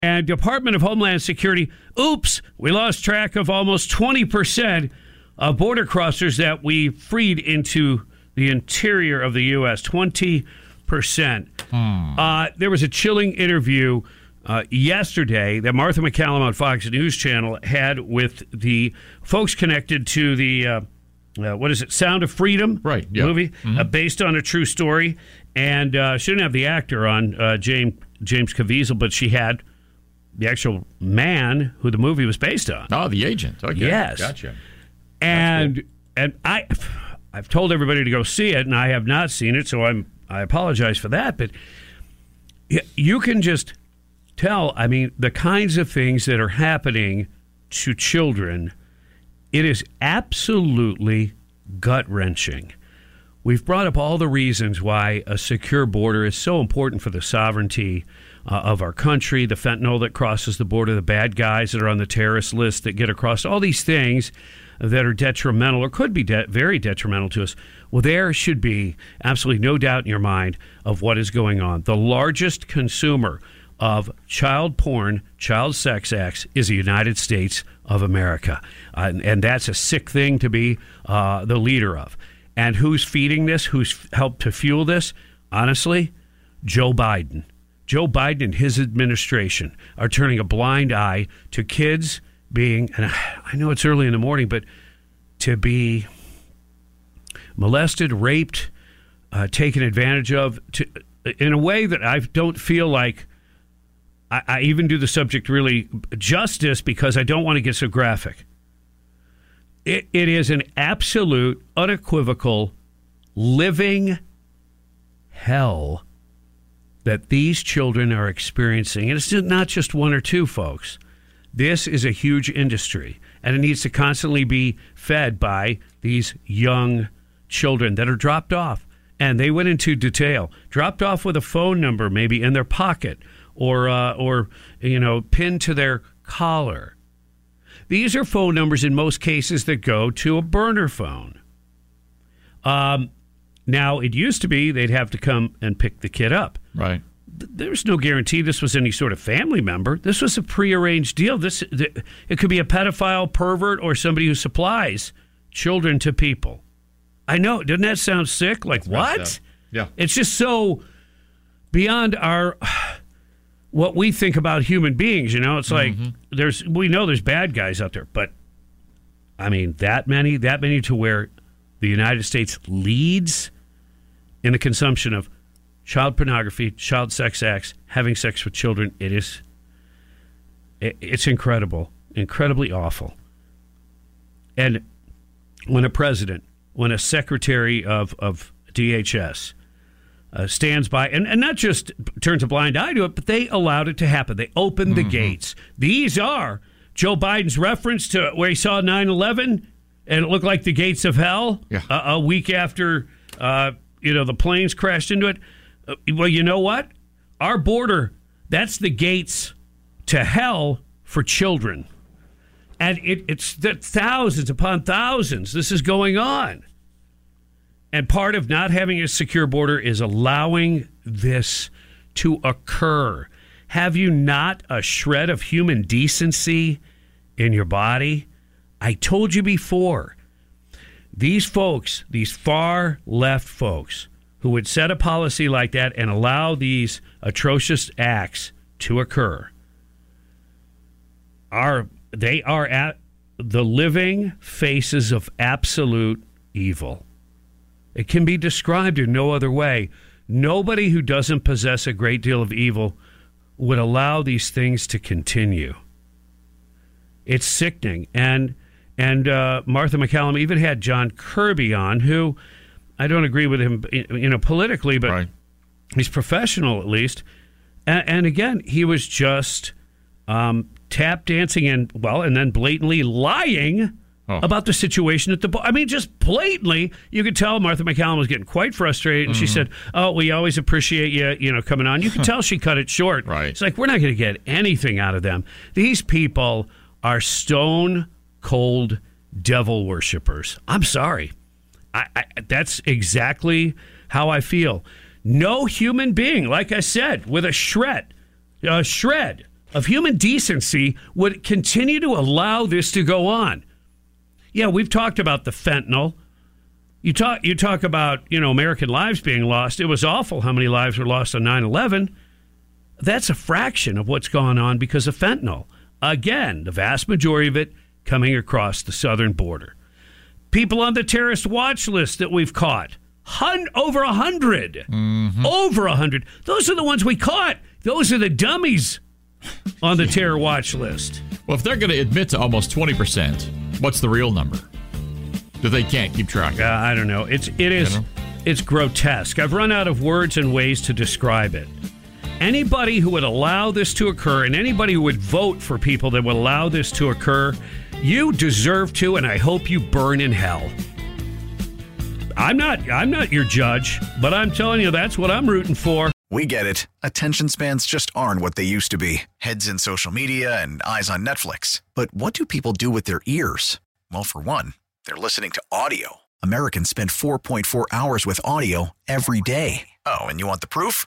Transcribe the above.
And Department of Homeland Security, oops, we lost track of almost 20% of border crossers that we freed into the interior of the U.S. 20%. Uh, there was a chilling interview uh, yesterday that Martha MacCallum on Fox News Channel had with the folks connected to the. Uh, uh, what is it? Sound of Freedom, Right, yeah. Movie Mhm. uh, based on a true story, and uh, she didn't have the actor on uh, James James Caviezel, but she had the actual man who the movie was based on. Oh, the agent. Okay. Yes. Gotcha. And and I I've told everybody to go see it, and I have not seen it, so I'm I apologize for that. But you can just tell. I mean, the kinds of things that are happening to children. It is absolutely gut wrenching. We've brought up all the reasons why a secure border is so important for the sovereignty uh, of our country, the fentanyl that crosses the border, the bad guys that are on the terrorist list that get across, all these things that are detrimental or could be de- very detrimental to us. Well, there should be absolutely no doubt in your mind of what is going on. The largest consumer of child porn, child sex acts is the United States of America. Uh, and, and that's a sick thing to be uh, the leader of. And who's feeding this? Who's f- helped to fuel this? Honestly, Joe Biden. Joe Biden and his administration are turning a blind eye to kids being, and I know it's early in the morning, but to be molested, raped, uh, taken advantage of to, in a way that I don't feel like I, I even do the subject really justice because I don't want to get so graphic. It, it is an absolute, unequivocal, living hell that these children are experiencing. And it's not just one or two, folks. This is a huge industry, and it needs to constantly be fed by these young children that are dropped off. And they went into detail, dropped off with a phone number maybe in their pocket or, uh, or you know, pinned to their collar. These are phone numbers in most cases that go to a burner phone. Um, now, it used to be they'd have to come and pick the kid up. Right. There's no guarantee this was any sort of family member. This was a prearranged deal. This it could be a pedophile, pervert, or somebody who supplies children to people. I know. Doesn't that sound sick? Like what? Yeah. It's just so beyond our what we think about human beings. You know, it's like there's we know there's bad guys out there, but I mean that many, that many to where the United States leads in the consumption of child pornography, child sex acts, having sex with children. It is, it, it's incredible, incredibly awful. And when a president, when a secretary of, of DHS uh, stands by and, and not just turns a blind eye to it, but they allowed it to happen. They opened the gates. These are Joe Biden's reference to where he saw 9 11 and it looked like the gates of hell Yeah. a, a week after uh, you know the planes crashed into it. Uh, well, you know what? Our border, that's the gates to hell for children. And it, it's thousands upon thousands. This is going on. And part of not having a secure border is allowing this to occur. Have you not a shred of human decency in your body? I told you before. These folks, these far left folks, who would set a policy like that and allow these atrocious acts to occur, are they are at the living faces of absolute evil. It can be described in no other way. Nobody who doesn't possess a great deal of evil would allow these things to continue. It's sickening. And and uh, Martha MacCallum even had John Kirby on, who I don't agree with him, you know, politically, but Right. he's professional at least. And, and again, he was just um, tap dancing and well, and then blatantly lying Oh. about the situation at the. Bo- I mean, just blatantly, you could tell Martha MacCallum was getting quite frustrated, and she Mm-hmm. said, "Oh, we always appreciate you, you know, coming on." You could tell she cut it short. Right. It's like we're not going to get anything out of them. These people are stone cold devil worshippers. I'm sorry. I, I, that's exactly how I feel. No human being, like I said, with a shred, a shred of human decency would continue to allow this to go on. Yeah, we've talked about the fentanyl. You talk you talk about, you know, American lives being lost. It was awful how many lives were lost on 9/11. That's a fraction of what's gone on because of fentanyl. Again, the vast majority of it coming across the southern border. People on the terrorist watch list that we've caught. Hun- over a 100 Over a hundred. Those are the ones we caught. Those are the dummies on the terror watch list. Well, if they're going to admit to almost 20%, what's the real number? Do they can't keep track? Uh, I don't know. It's it is You know? it's grotesque. I've run out of words and ways to describe it. Anybody who would allow this to occur, and anybody who would vote for people that would allow this to occur, you deserve to, and I hope you burn in hell. I'm not I'm not your judge, but I'm telling you that's what I'm rooting for. We get it. Attention spans just aren't what they used to be heads in social media and eyes on Netflix. But what do people do with their ears? Well, for one, they're listening to audio. Americans spend 4.4 hours with audio every day. Oh, and you want the proof?